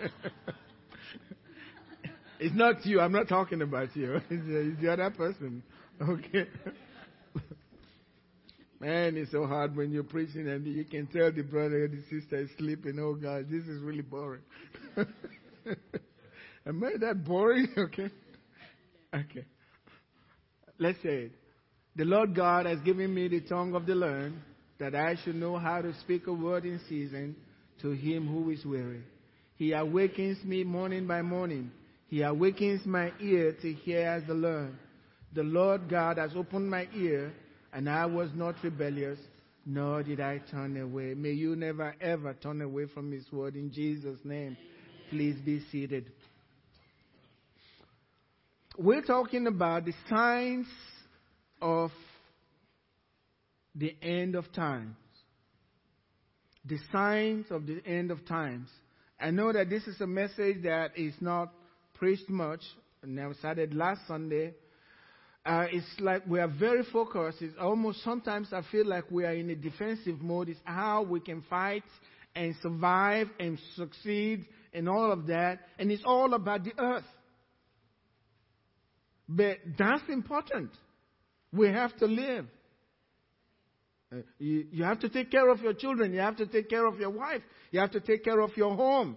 it's not you. I'm not talking about you. It's, uh, it's the other person. Okay. Man, it's so hard when you're preaching and you can tell the brother or the sister is sleeping. Oh God, this is really boring. Am I that boring? Okay. Okay. Let's say it. The Lord God has given me the tongue of the learned that I should know how to speak a word in season to him who is weary. He awakens me morning by morning. He awakens my ear to hear as the learned. The Lord God has opened my ear and I was not rebellious, nor did I turn away. May you never ever turn away from His word in Jesus' name. Please be seated. We're talking about the signs of the end of times. The signs of the end of times. I know that this is a message that is not preached much, and I started last Sunday uh, it's like we are very focused. It's almost sometimes I feel like we are in a defensive mode. It's how we can fight and survive and succeed and all of that. And it's all about the earth. But that's important. We have to live. Uh, you, you have to take care of your children. You have to take care of your wife. You have to take care of your home.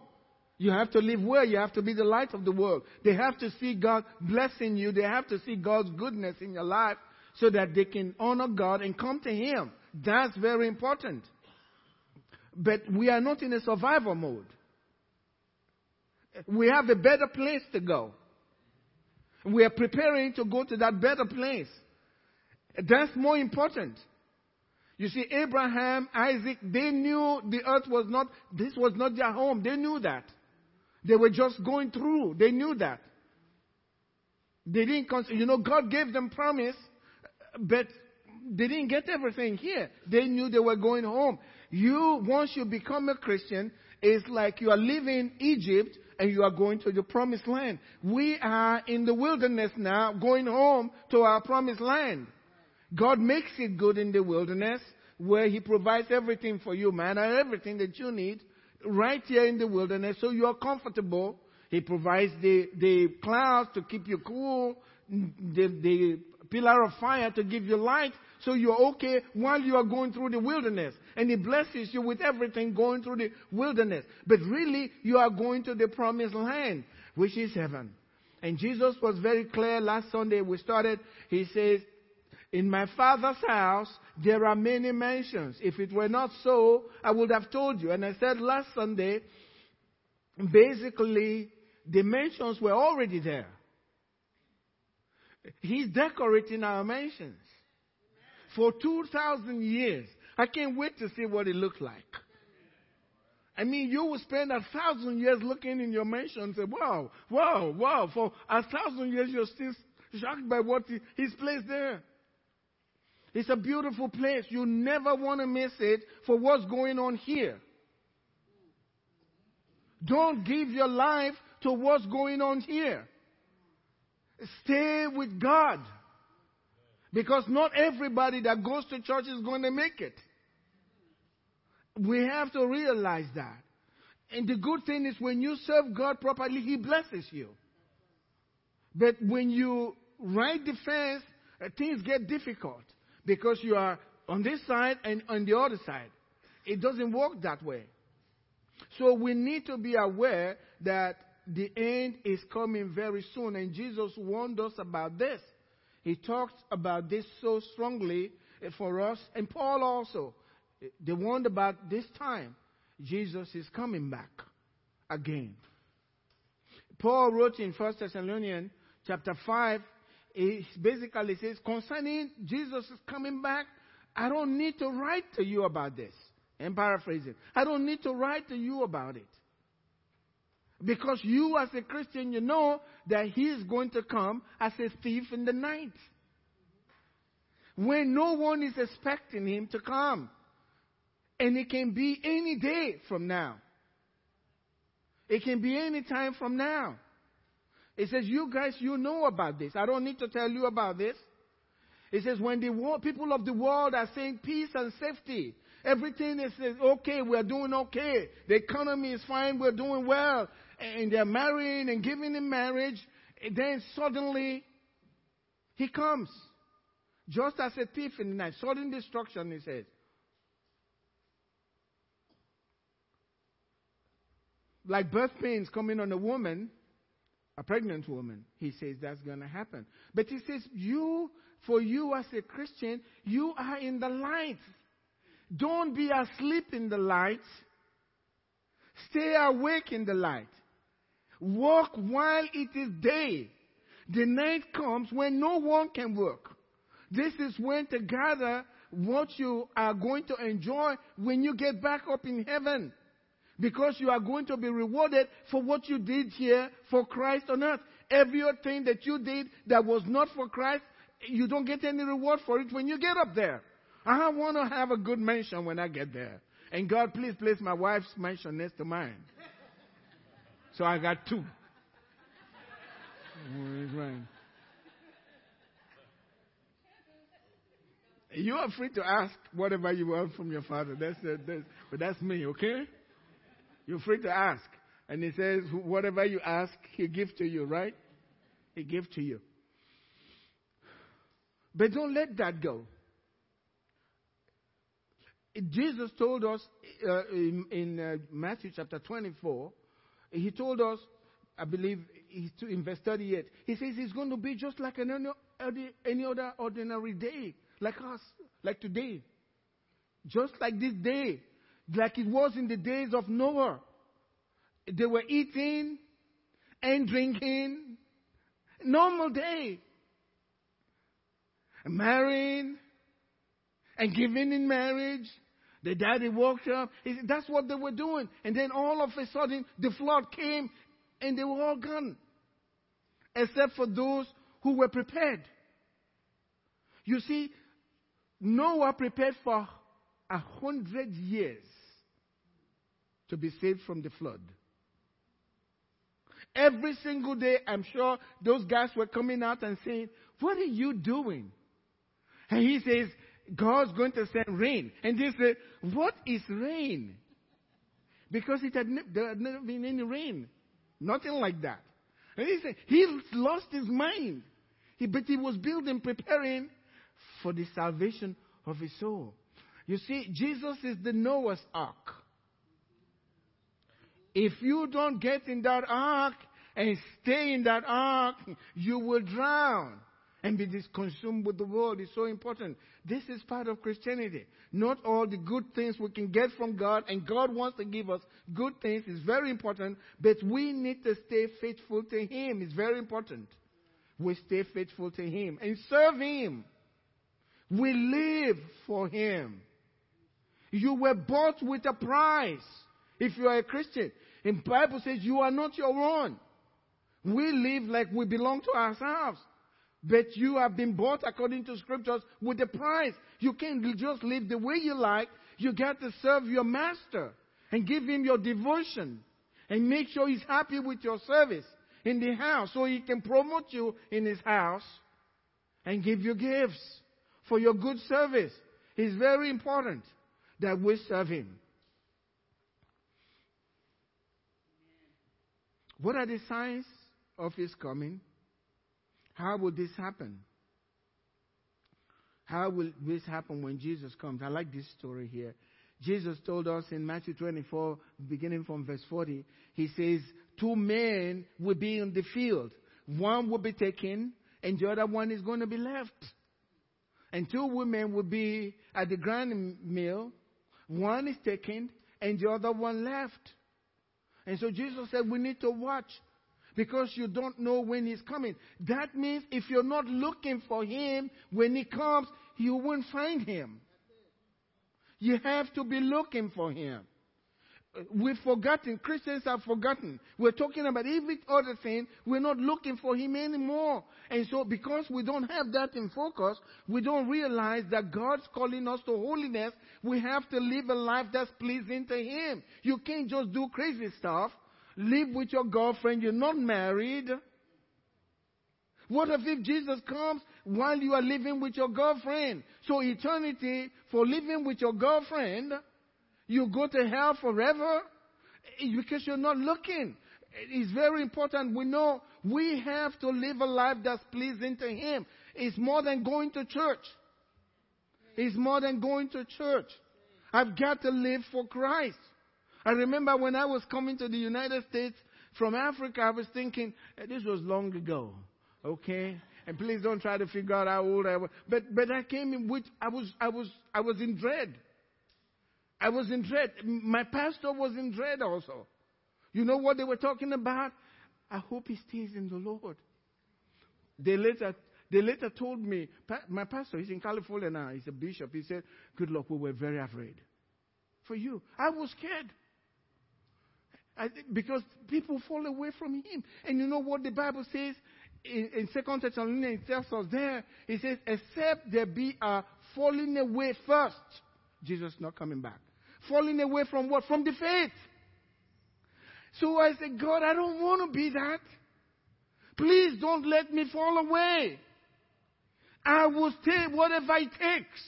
You have to live well. You have to be the light of the world. They have to see God blessing you. They have to see God's goodness in your life so that they can honor God and come to Him. That's very important. But we are not in a survival mode. We have a better place to go. We are preparing to go to that better place. That's more important. You see, Abraham, Isaac, they knew the earth was not, this was not their home. They knew that. They were just going through. They knew that. They didn't consider, you know, God gave them promise, but they didn't get everything here. They knew they were going home. You, once you become a Christian, it's like you are leaving Egypt and you are going to the promised land. We are in the wilderness now, going home to our promised land. God makes it good in the wilderness where He provides everything for you, man, and everything that you need right here in the wilderness so you are comfortable. He provides the, the clouds to keep you cool, the, the pillar of fire to give you light so you're okay while you are going through the wilderness. And He blesses you with everything going through the wilderness. But really, you are going to the promised land, which is heaven. And Jesus was very clear last Sunday we started. He says, in my father's house, there are many mansions. If it were not so, I would have told you. And I said last Sunday, basically, the mansions were already there. He's decorating our mansions for 2,000 years. I can't wait to see what it looks like. I mean, you will spend a thousand years looking in your mansion and say, wow, wow, wow. For a thousand years, you're still shocked by what he, he's placed there. It's a beautiful place. You never want to miss it for what's going on here. Don't give your life to what's going on here. Stay with God. Because not everybody that goes to church is going to make it. We have to realize that. And the good thing is when you serve God properly, He blesses you. But when you ride the fence, uh, things get difficult because you are on this side and on the other side. It doesn't work that way. So we need to be aware that the end is coming very soon, and Jesus warned us about this. He talked about this so strongly eh, for us, and Paul also. They warned about this time. Jesus is coming back again. Paul wrote in 1 Thessalonians chapter 5, he basically says, concerning Jesus is coming back, I don't need to write to you about this. And paraphrasing, I don't need to write to you about it. Because you, as a Christian, you know that He is going to come as a thief in the night. When no one is expecting Him to come. And it can be any day from now. It can be any time from now. It says, You guys, you know about this. I don't need to tell you about this. It says, When the world, people of the world are saying peace and safety, everything is okay, we're doing okay. The economy is fine, we're doing well. and they're marrying and giving in marriage. Then suddenly, he comes. Just as a thief in the night. Sudden destruction, he says. Like birth pains coming on a woman, a pregnant woman, he says that's going to happen. But he says, you, for you as a Christian, you are in the light. Don't be asleep in the light. Stay awake in the light. Walk while it is day. The night comes when no one can work. This is when to gather what you are going to enjoy when you get back up in heaven. Because you are going to be rewarded for what you did here for Christ on earth. Everything that you did that was not for Christ, you don't get any reward for it when you get up there. I want to have a good mansion when I get there. And God, please place my wife's mansion next to mine. So I got two. You are free to ask whatever you want from your father. That's, that's, but that's me, okay? You're free to ask. And he says, whatever you ask, he gives to you, right? He gives to you. But don't let that go. Jesus told us uh, in, in uh, Matthew chapter 24, he told us, I believe, he's in verse 38, he says it's going to be just like any, any other ordinary day, like us, like today. Just like this day, like it was in the days of Noah. They were eating and drinking, normal day. Marrying and giving in marriage the daddy walked up. That's what they were doing. And then all of a sudden, the flood came and they were all gone. Except for those who were prepared. You see, Noah prepared for a hundred years to be saved from the flood. Every single day, I'm sure those guys were coming out and saying, What are you doing? And he says, God's going to send rain. And they say, What is rain? Because it had ne- there had never been any rain. Nothing like that. And he said, He lost his mind. He, but he was building, preparing for the salvation of his soul. You see, Jesus is the Noah's ark. If you don't get in that ark and stay in that ark, you will drown and be consumed with the world is so important. This is part of Christianity. Not all the good things we can get from God, and God wants to give us good things is very important, but we need to stay faithful to Him. It's very important. We stay faithful to Him and serve Him. We live for Him. You were bought with a price. If you are a Christian, and Bible says you are not your own. We live like we belong to ourselves. But you have been bought according to scriptures with a price. You can't just live the way you like. You got to serve your master and give him your devotion and make sure he's happy with your service in the house so he can promote you in his house and give you gifts for your good service. It's very important that we serve him. What are the signs of his coming? How will this happen? How will this happen when Jesus comes? I like this story here. Jesus told us in Matthew 24, beginning from verse 40, he says, Two men will be in the field. One will be taken, and the other one is going to be left. And two women will be at the grind mill. One is taken, and the other one left. And so Jesus said, We need to watch because you don't know when he's coming. That means if you're not looking for him when he comes, you won't find him. You have to be looking for him. We've forgotten, Christians have forgotten. We're talking about every other thing. We're not looking for him anymore. And so, because we don't have that in focus, we don't realize that God's calling us to holiness. We have to live a life that's pleasing to him. You can't just do crazy stuff live with your girlfriend, you're not married. What if Jesus comes while you are living with your girlfriend? So eternity for living with your girlfriend, you go to hell forever because you're not looking. It's very important. We know we have to live a life that's pleasing to Him. It's more than going to church. It's more than going to church. I've got to live for Christ. I remember when I was coming to the United States from Africa, I was thinking, eh, this was long ago, okay? And please don't try to figure out how old I was. But, but I came in with, I was, I was, I was in dread. I was in dread. My pastor was in dread also. You know what they were talking about? I hope he stays in the Lord. They later, they later told me, my pastor, he's in California now, he's a bishop. He said, Goodluck, we were very afraid for you. I was scared. I, because people fall away from him. And you know what the Bible says in, 2 Thessalonians, it tells us there, it says, except there be a falling away first. Jesus not coming back. Falling away from what? From the faith. So I said, God, I don't want to be that. Please don't let me fall away. I will stay whatever it takes.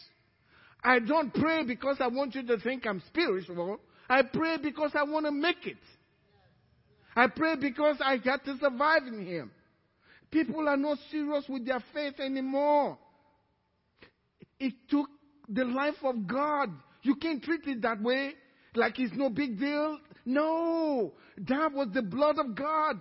I don't pray because I want you to think I'm spiritual. I pray because I want to make it. I pray because I got to survive in Him. People are not serious with their faith anymore. It took the life of God. You can't treat it that way, like it's no big deal. No, that was the blood of God.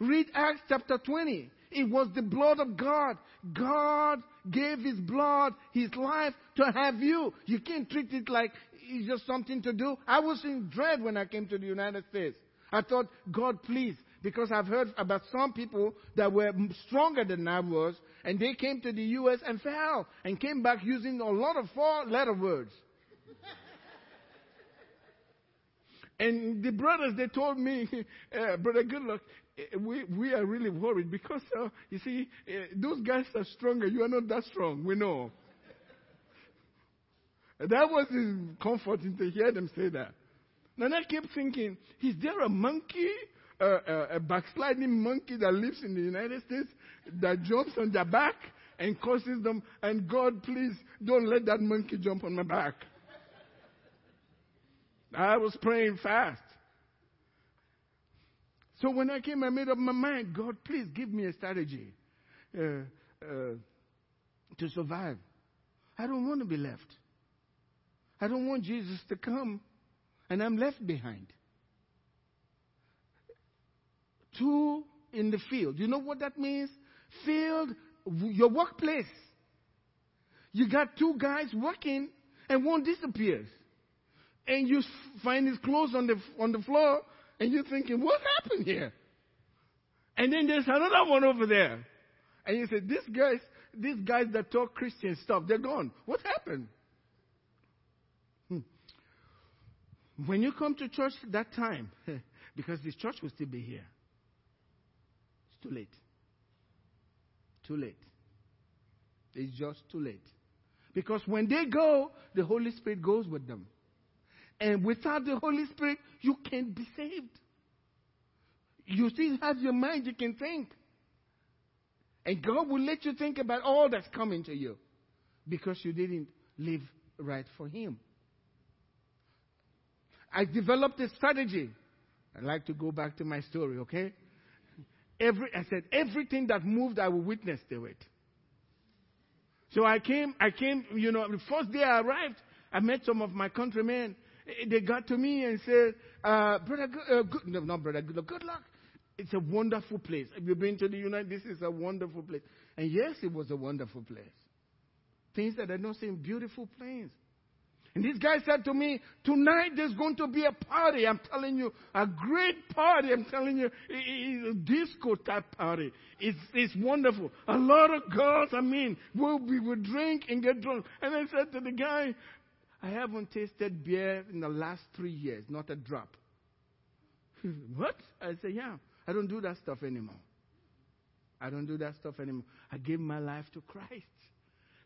Read Acts chapter 20. It was the blood of God. God gave His blood, His life to have you. You can't treat it like it's just something to do. I was in dread when I came to the United States. I thought, God, please, because I've heard about some people that were stronger than I was, and they came to the U.S. and fell, and came back using a lot of four letter words. and the brothers, they told me, uh, Brother Goodluck, uh, we, we are really worried because, uh, you see, uh, those guys are stronger. You are not that strong. We know. that was comforting to hear them say that. And I kept thinking, is there a monkey, uh, a backsliding monkey that lives in the United States that jumps on their back and causes them, and God, please don't let that monkey jump on my back. I was praying fast. So when I came, I made up my mind, God, please give me a strategy uh, uh, to survive. I don't want to be left. I don't want Jesus to come and I'm left behind. Two in the field. You know what that means? Field, your workplace. You got two guys working and one disappears. And you find his clothes on the, on the floor and you're thinking, what happened here? And then there's another one over there. And you say, these guys, these guys that talk Christian stuff, they're gone. What happened? Hmm. When you come to church that time, because this church will still be here, too late. Too late. It's just too late. Because when they go, the Holy Spirit goes with them. And without the Holy Spirit, you can't be saved. You still have your mind, you can think. And God will let you think about all that's coming to you because you didn't live right for Him. I developed a strategy. I like to go back to my story, okay? Every, I said, everything that moved, I will witness to it. So I came, I came, you know, the first day I arrived, I met some of my countrymen. They got to me and said, uh, brother, uh, good, no, not brother, good, luck, good luck. It's a wonderful place. Have you been to the United? This is a wonderful place. And yes, it was a wonderful place. Things that are not saying beautiful plains. And this guy said to me, Tonight there's going to be a party. I'm telling you, a great party. I'm telling you, it's a disco type party. It's, it's wonderful. A lot of girls, I mean, will we will drink and get drunk. And I said to the guy, I haven't tasted beer in the last three years, not a drop. what? I said, Yeah, I don't do that stuff anymore. I don't do that stuff anymore. I gave my life to Christ.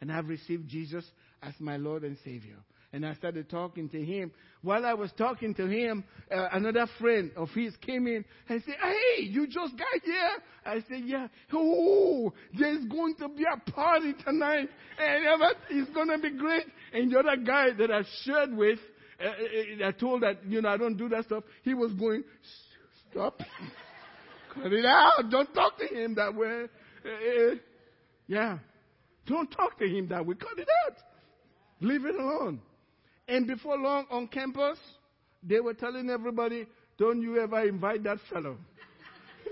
And I've received Jesus as my Lord and Savior and I started talking to him. While I was talking to him, uh, another friend of his came in and said, Hey, you just got here? I said, Yeah. Oh, there's going to be a party tonight, and it's going to be great. And the other guy that I shared with, uh, uh, uh, I told that, you know, I don't do that stuff, he was going, Stop. Cut it out. Don't talk to him that way. Uh, yeah. Don't talk to him that way. Cut it out. Leave it alone. And before long on campus, they were telling everybody, don't you ever invite that fellow.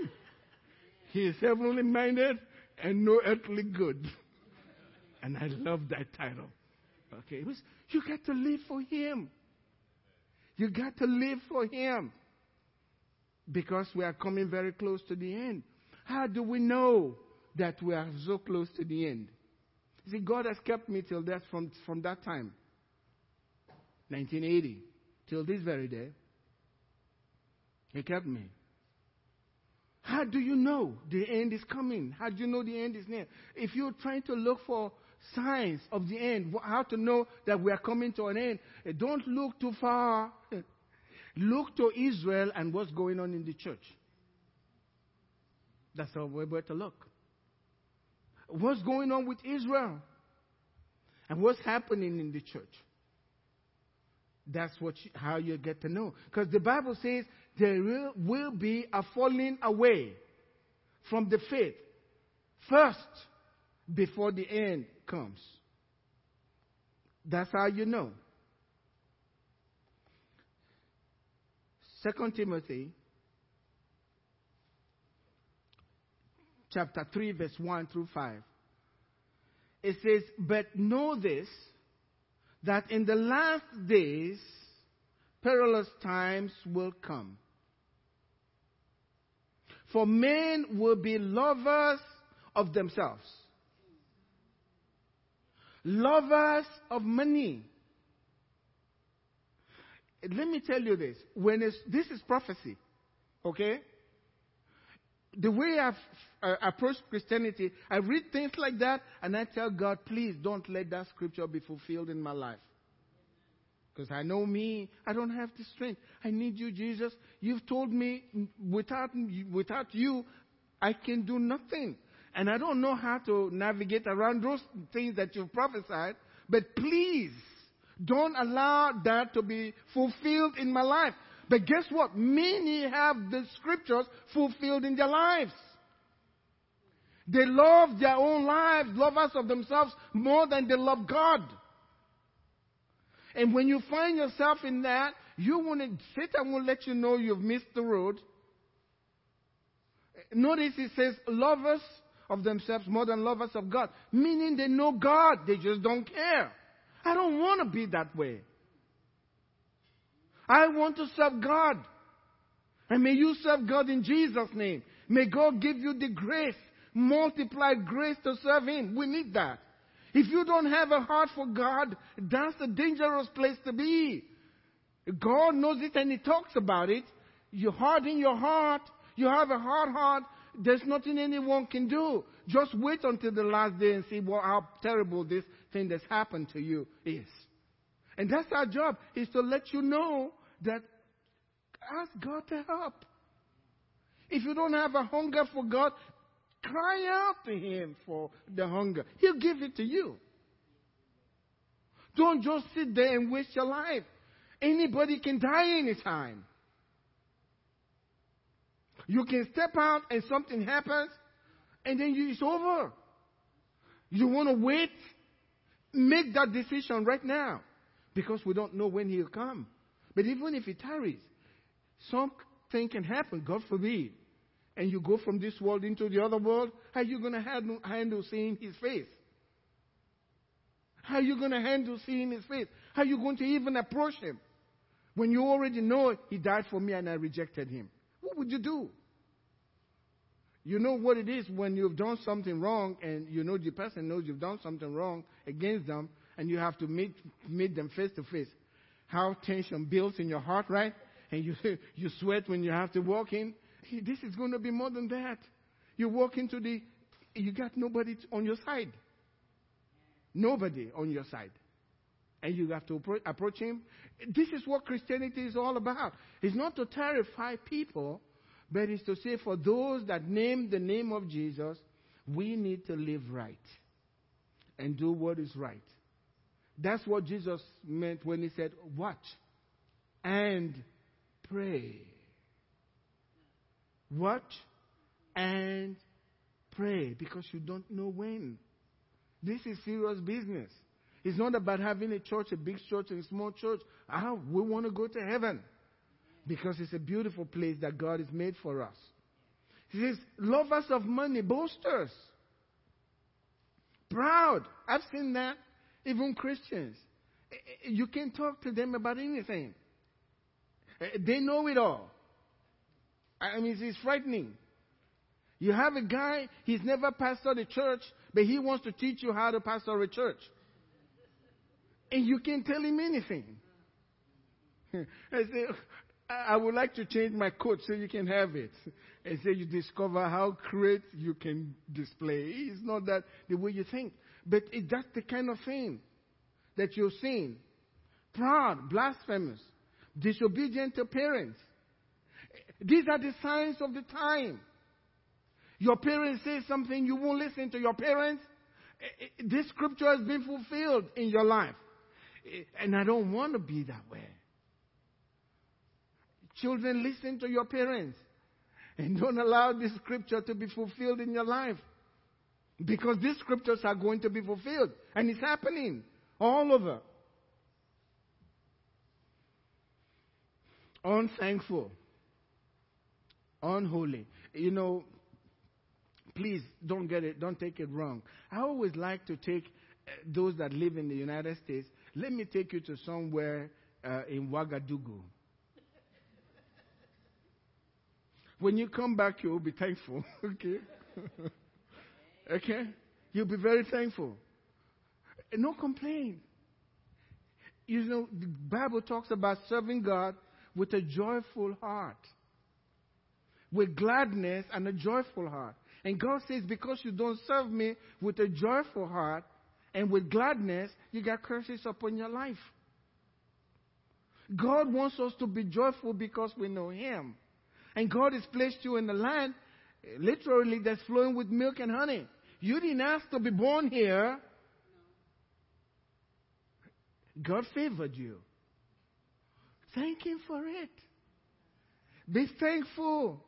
he is heavenly minded and no earthly good. And I love that title. Okay, was, you got to live for Him. You got to live for Him. Because we are coming very close to the end. How do we know that we are so close to the end? See, God has kept me till that from, from that time, 1980, till this very day. He kept me. How do you know the end is coming? How do you know the end is near? If you're trying to look for signs of the end, how to know that we are coming to an end, eh, don't look too far. Look to Israel and what's going on in the church. That's how we're to look. What's going on with Israel? And what's happening in the church? That's what you, how you get to know. Because the Bible says there will, will be a falling away from the faith first before the end comes. That's how you know. Second Timothy chapter 3 verse 1 through 5. It says, "But know this that in the last days perilous times will come. For men will be lovers of themselves, lovers of money. Let me tell you this. When this is prophecy, okay? The way I've uh, approached Christianity, I read things like that and I tell God, please don't let that scripture be fulfilled in my life. Because I know me, I don't have the strength. I need you, Jesus. You've told me without, without you, I can do nothing. And I don't know how to navigate around those things that you've prophesied. But please, don't allow that to be fulfilled in my life. But guess what? Many have the scriptures fulfilled in their lives. They love their own lives, lovers of themselves, more than they love God. And when you find yourself in that, you want to, Satan won't let you know you've missed the road. Notice it says lovers of themselves more than lovers of God, meaning they know God, they just don't care. I don't want to be that way. I want to serve God. And may you serve God in Jesus' name. May God give you the grace, multiplied grace to serve Him. We need that. If you don't have a heart for God, that's a dangerous place to be. God knows it and He talks about it. You harden your heart. You have a hard heart. There's nothing anyone can do. Just wait until the last day and see what, how terrible this thing that's happened to you is. And that's our job, is to let you know that ask God to help. If you don't have a hunger for God, Cry out to Him for the hunger. He'll give it to you. Don't just sit there and waste your life. Anybody can die anytime. You can step out and something happens, and then it's over. You want to wait? Make that decision right now because we don't know when he'll come. But even if he tarries, something can happen, God forbid and you go from this world into the other world, how are you going to handle, handle seeing his face? How are you going to handle seeing his face? How are you going to even approach him? When you already know he died for me and I rejected him. What would you do? You know what it is when you've done something wrong and you know the person knows you've done something wrong against them and you have to meet, meet them face to face. How tension builds in your heart, right? And you, you sweat when you have to walk in this is going to be more than that. You walk into the, you got nobody on your side. Nobody on your side. And you have to approach, approach him. This is what Christianity is all about. It's not to terrify people, but it's to say for those that name the name of Jesus, we need to live right and do what is right. That's what Jesus meant when he said, Watch and pray. Watch and pray because you don't know when. This is serious business. It's not about having a church, a big church, and a small church. Ah, we want to go to heaven because it's a beautiful place that God has made for us. He says, lovers of money, boasters, proud. I've seen that. Even Christians. Eh, eh, you can't talk to them about anything. Eh, they know it all. I mean, it's frightening. You have a guy, he's never pastored a church, but he wants to teach you how to pastor a church. And you can't tell him anything. I say, I would like to change my coat so you can have it. And say you discover how great you can display. It's not that the way you think. But it, that's the kind of thing that you're seeing. Proud, blasphemous, disobedient to parents. These are the signs of the time. Your parents say something, you won't listen to your parents. Eh, eh, this scripture has been fulfilled in your life. Eh, and I don't want to be that way. Children, listen to your parents. And don't allow this scripture to be fulfilled in your life. Because these scriptures are going to be fulfilled. And it's happening all over. Unthankful. Unholy. You know, please don't get it, don't take it wrong. I always like to take uh, those that live in the United States. Let me take you to somewhere uh, in Ouagadougou. When you come back, you'll be thankful. okay? okay? You'll be very thankful. No complaint. You know, the Bible talks about serving God with a joyful heart, with gladness and a joyful heart. And God says, because you don't serve me with a joyful heart and with gladness, you got curses upon your life. God wants us to be joyful because we know Him. And God has placed you in the land, literally, that's flowing with milk and honey. You didn't ask to be born here. God favored you. Thank Him for it. Be thankful.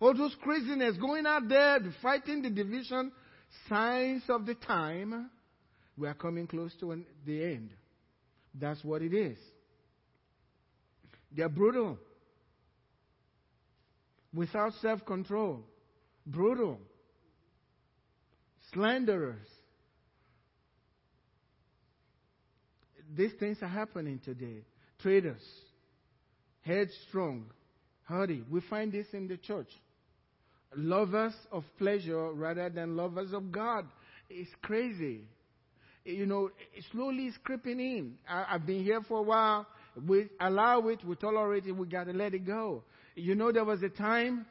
All those craziness going out there, fighting the division, signs of the time, we are coming close to an, the end. That's what it is. They're brutal, without self control, brutal, slanderers. These things are happening today. Traitors, headstrong, haughty. We find this in the church lovers of pleasure rather than lovers of God. It's crazy. You know, slowly it's creeping in. I, have been here for a while. We allow it, we tolerate it, we got to let it go. You know, there was a time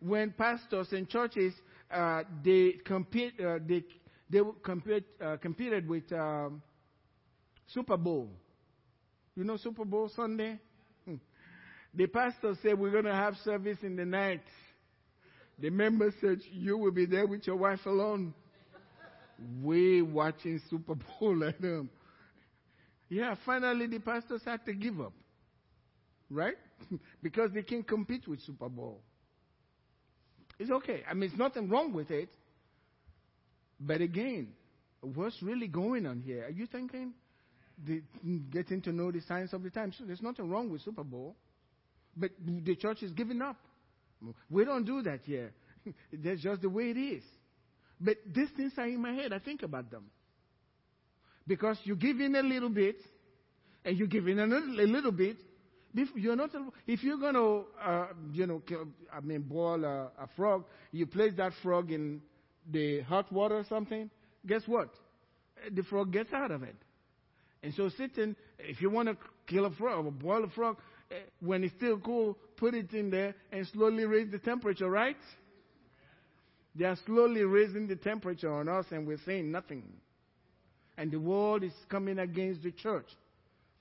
when pastors and churches uh, they compete, uh, they they compete, uh, competed with um, Super Bowl. You know Super Bowl Sunday. Hmm. The pastor said we're going to have service in the night. The member said, You will be there with your wife alone. We watching Super Bowl at them. Yeah, finally the pastors had to give up. Right? because they can't compete with Super Bowl. It's okay. I mean, there's nothing wrong with it. But again, what's really going on here? Are you thinking? The, getting to know the signs of the times. So there's nothing wrong with Super Bowl. But the church is giving up. We don't do that here. That's just the way it is. But these things are in my head. I think about them. Because you give in a little bit, and you give in a little, a little bit. You're not, if you're going to, uh, you know, I mean, boil a, a frog, you place that frog in the hot water or something, guess what? The frog gets out of it. And so sitting, if you want to kill a frog or boil a frog, eh, when it's still cool, put it in there and slowly raise the temperature, right? They are slowly raising the temperature on us and we're saying nothing. And the world is coming against the church.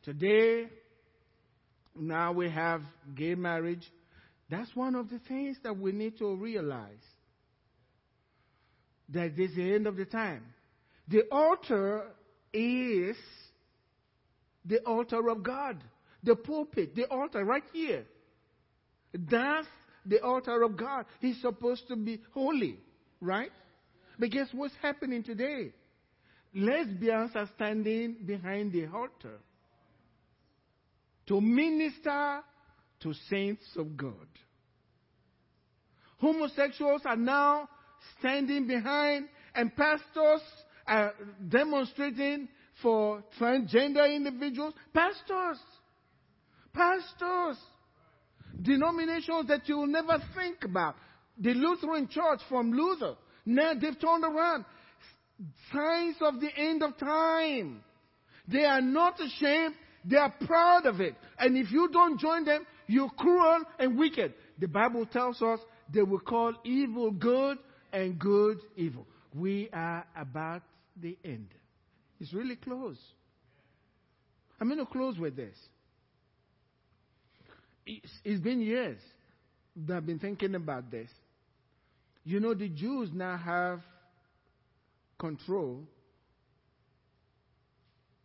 Today, now we have gay marriage. That's one of the things that we need to realize. That this is the end of the time. The altar is the altar of God. The pulpit, the altar right here. That's the altar of God. He's supposed to be holy, right? But guess what's happening today? Lesbians are standing behind the altar to minister to saints of God. Homosexuals are now standing behind, and pastors are demonstrating for transgender individuals. Pastors! Pastors! Denominations that you will never think about. The Lutheran Church from Luther. Now they've turned around. Signs of the end of time. They are not ashamed. They are proud of it. And if you don't join them, you're cruel and wicked. The Bible tells us they will call evil good and good evil. We are about the end. It's really close. I'm going to close with this. It's, it's been years that I've been thinking about this. You know, the Jews now have control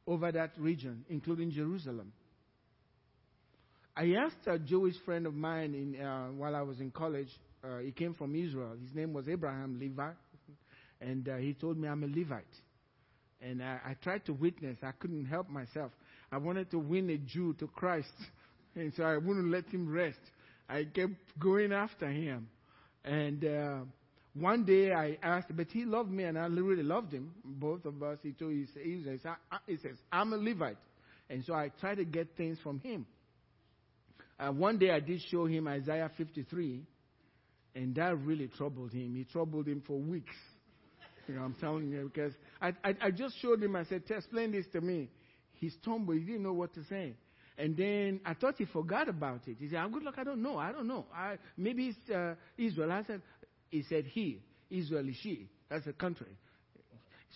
over that region, including Jerusalem. I asked a Jewish friend of mine in, uh, while I was in college. Uh, he came from Israel. His name was Abraham Levi, and uh, he told me I'm a Levite. And I, I tried to witness. I couldn't help myself. I wanted to win a Jew to Christ, and so I wouldn't let him rest. I kept going after him, and uh, one day I asked, but he loved me, and I really loved him. Both of us. He told he says, he says I'm a Levite, and so I tried to get things from him. Uh, one day I did show him Isaiah 53, and that really troubled him. He troubled him for weeks. You know, I'm telling you, because I, I, I just showed him, I said, explain this to me. He stumbled, he didn't know what to say. And then I thought he forgot about it. He said, I'm Goodluck, I don't know, I don't know. I, maybe it's uh, Israel. I said, he said he, Israel is she. That's a country.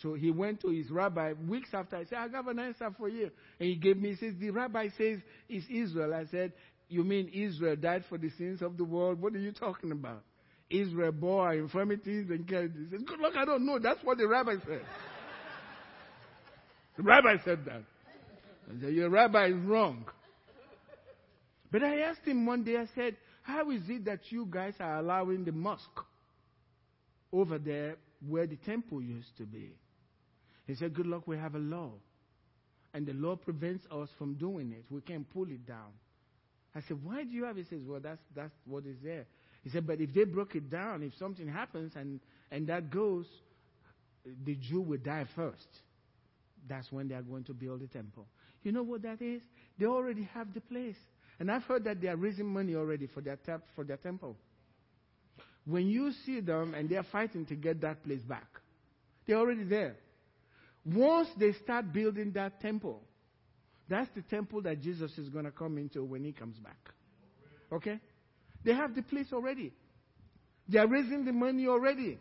So he went to his rabbi weeks after. I said, I got an answer for you. And he gave me, he says, the rabbi says it's Israel. I said, you mean Israel died for the sins of the world? What are you talking about? Israel bore our infirmities and cares. He says, Goodluck, I don't know. That's what the rabbi said. the rabbi said that. I said, Your rabbi is wrong. But I asked him one day, I said, How is it that you guys are allowing the mosque over there where the temple used to be? He said, Goodluck, we have a law. And the law prevents us from doing it. We can't pull it down. I said, Why do you have it? He says, Well, that's, that's what is there. He said, But if they broke it down, if something happens and, and that goes, the Jew will die first. That's when they are going to build the temple. You know what that is? They already have the place. And I've heard that they are raising money already for their, for their temple. When you see them and they are fighting to get that place back, they're already there. Once they start building that temple, that's the temple that Jesus is going to come into when he comes back. Okay? They have the place already. They are raising the money already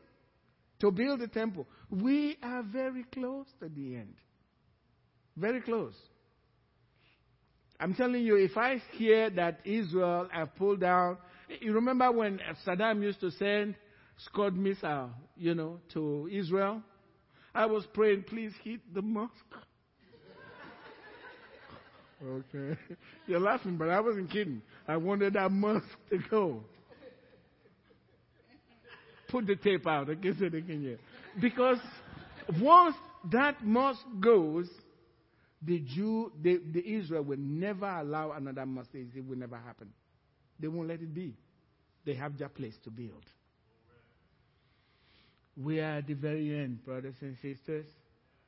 to build the temple. We are very close to the end. Very close. I'm telling you, if I hear that Israel have pulled down, you remember when Saddam used to send Scud missile, you know, to Israel? I was praying, please hit the mosque. Okay. You're laughing, but I wasn't kidding. I wanted that mosque to go. Put the tape out. I guess they can hear. Because once that mosque goes, the Jew, the, the Israel will never allow another mosque. It will never happen. They won't let it be. They have their place to build. We are at the very end, brothers and sisters.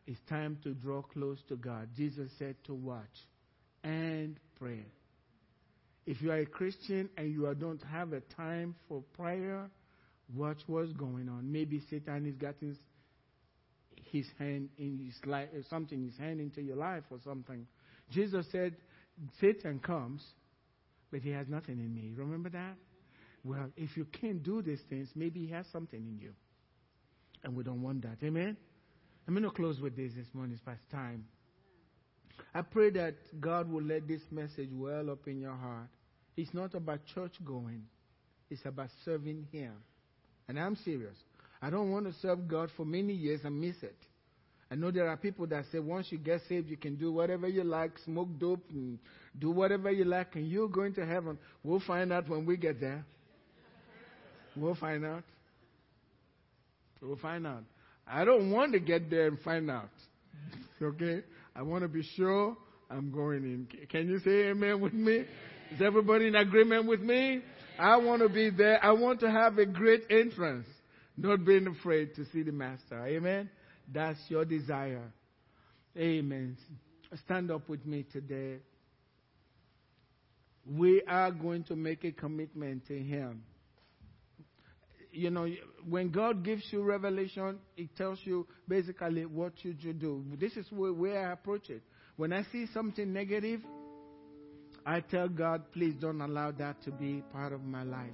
It's time to draw close to God. Jesus said to watch and pray. If you are a Christian and you don't have a time for prayer, watch what's going on. Maybe Satan is getting his hand in his life, something his hand into your life or something. Jesus said, Satan comes, but he has nothing in me. Remember that? Well, if you can't do these things, maybe he has something in you. And we don't want that. Amen? I'm going to close with this this morning. It's past time. I pray that God will let this message well up in your heart. It's not about church going, it's about serving Him. And I'm serious. I don't want to serve God for many years and miss it. I know there are people that say once you get saved, you can do whatever you like, smoke dope, and do whatever you like, and you're going to heaven. We'll find out when we get there. We'll find out. We'll find out. I don't want to get there and find out. Okay? I want to be sure I'm going in. Can you say amen with me? Is everybody in agreement with me? I want to be there. I want to have a great entrance, not being afraid to see the Master. Amen? That's your desire. Amen. Stand up with me today. We are going to make a commitment to Him. You know, when God gives you revelation, it tells you basically what you should do. This is where I approach it. When I see something negative, I tell God, please don't allow that to be part of my life.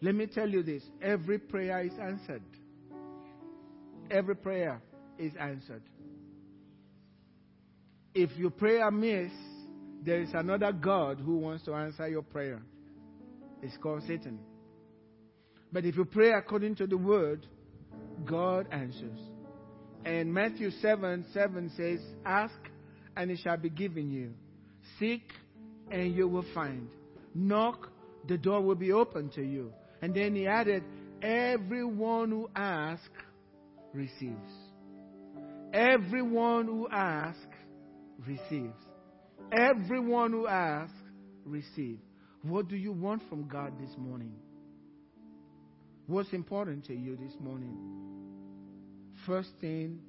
Let me tell you this every prayer is answered. Every prayer is answered. If you pray amiss, there is another God who wants to answer your prayer. It's called Satan. But if you pray according to the word, God answers. And Matthew 7 7 says, Ask and it shall be given you. Seek and you will find. Knock, the door will be open to you. And then he added, Everyone who asks receives. Everyone who asks receives. Everyone who asks receives. What do you want from God this morning? What's important to you this morning? First thing,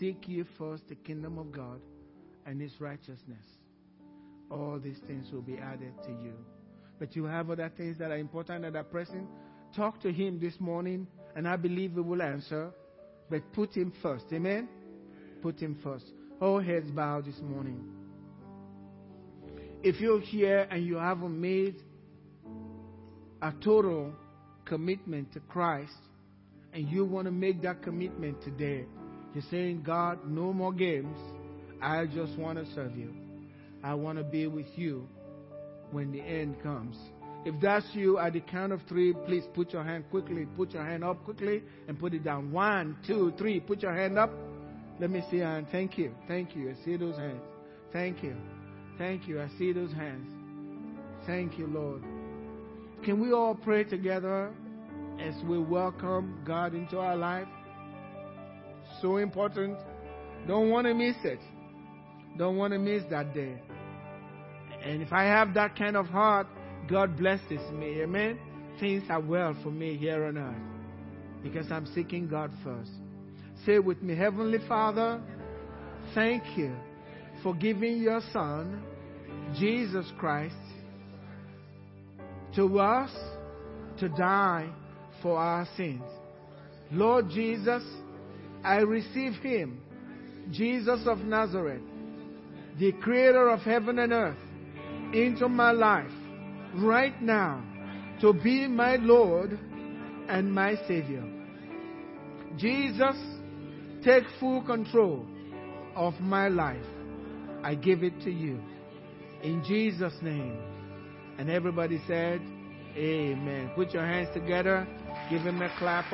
seek ye first the kingdom of God and his righteousness. All these things will be added to you. But you have other things that are important that are pressing. Talk to him this morning, and I believe he will answer. But put him first. Amen? Put him first. All heads bowed this morning. If you're here and you haven't made a total commitment to Christ, and you want to make that commitment today, you're saying, God, no more games. I just want to serve you. I want to be with you when the end comes. If that's you, at the count of three, please put your hand quickly. Put your hand up quickly and put it down. One, two, three. Put your hand up. Let me see your hand. Thank you. Thank you. I see those hands. Thank you. Thank you. I see those hands. Thank you, Lord. Can we all pray together as we welcome God into our life? So important. Don't want to miss it. Don't want to miss that day. And if I have that kind of heart, God blesses me. Amen. Things are well for me here on earth because I'm seeking God first. Say with me, Heavenly Father, thank you for giving your Son, Jesus Christ, to us to die for our sins. Lord Jesus, I receive him, Jesus of Nazareth, the creator of heaven and earth, into my life right now to be my Lord and my Savior. Jesus, take full control of my life. I give it to you. In Jesus' name. And everybody said, Amen. Put your hands together. Give him a clap.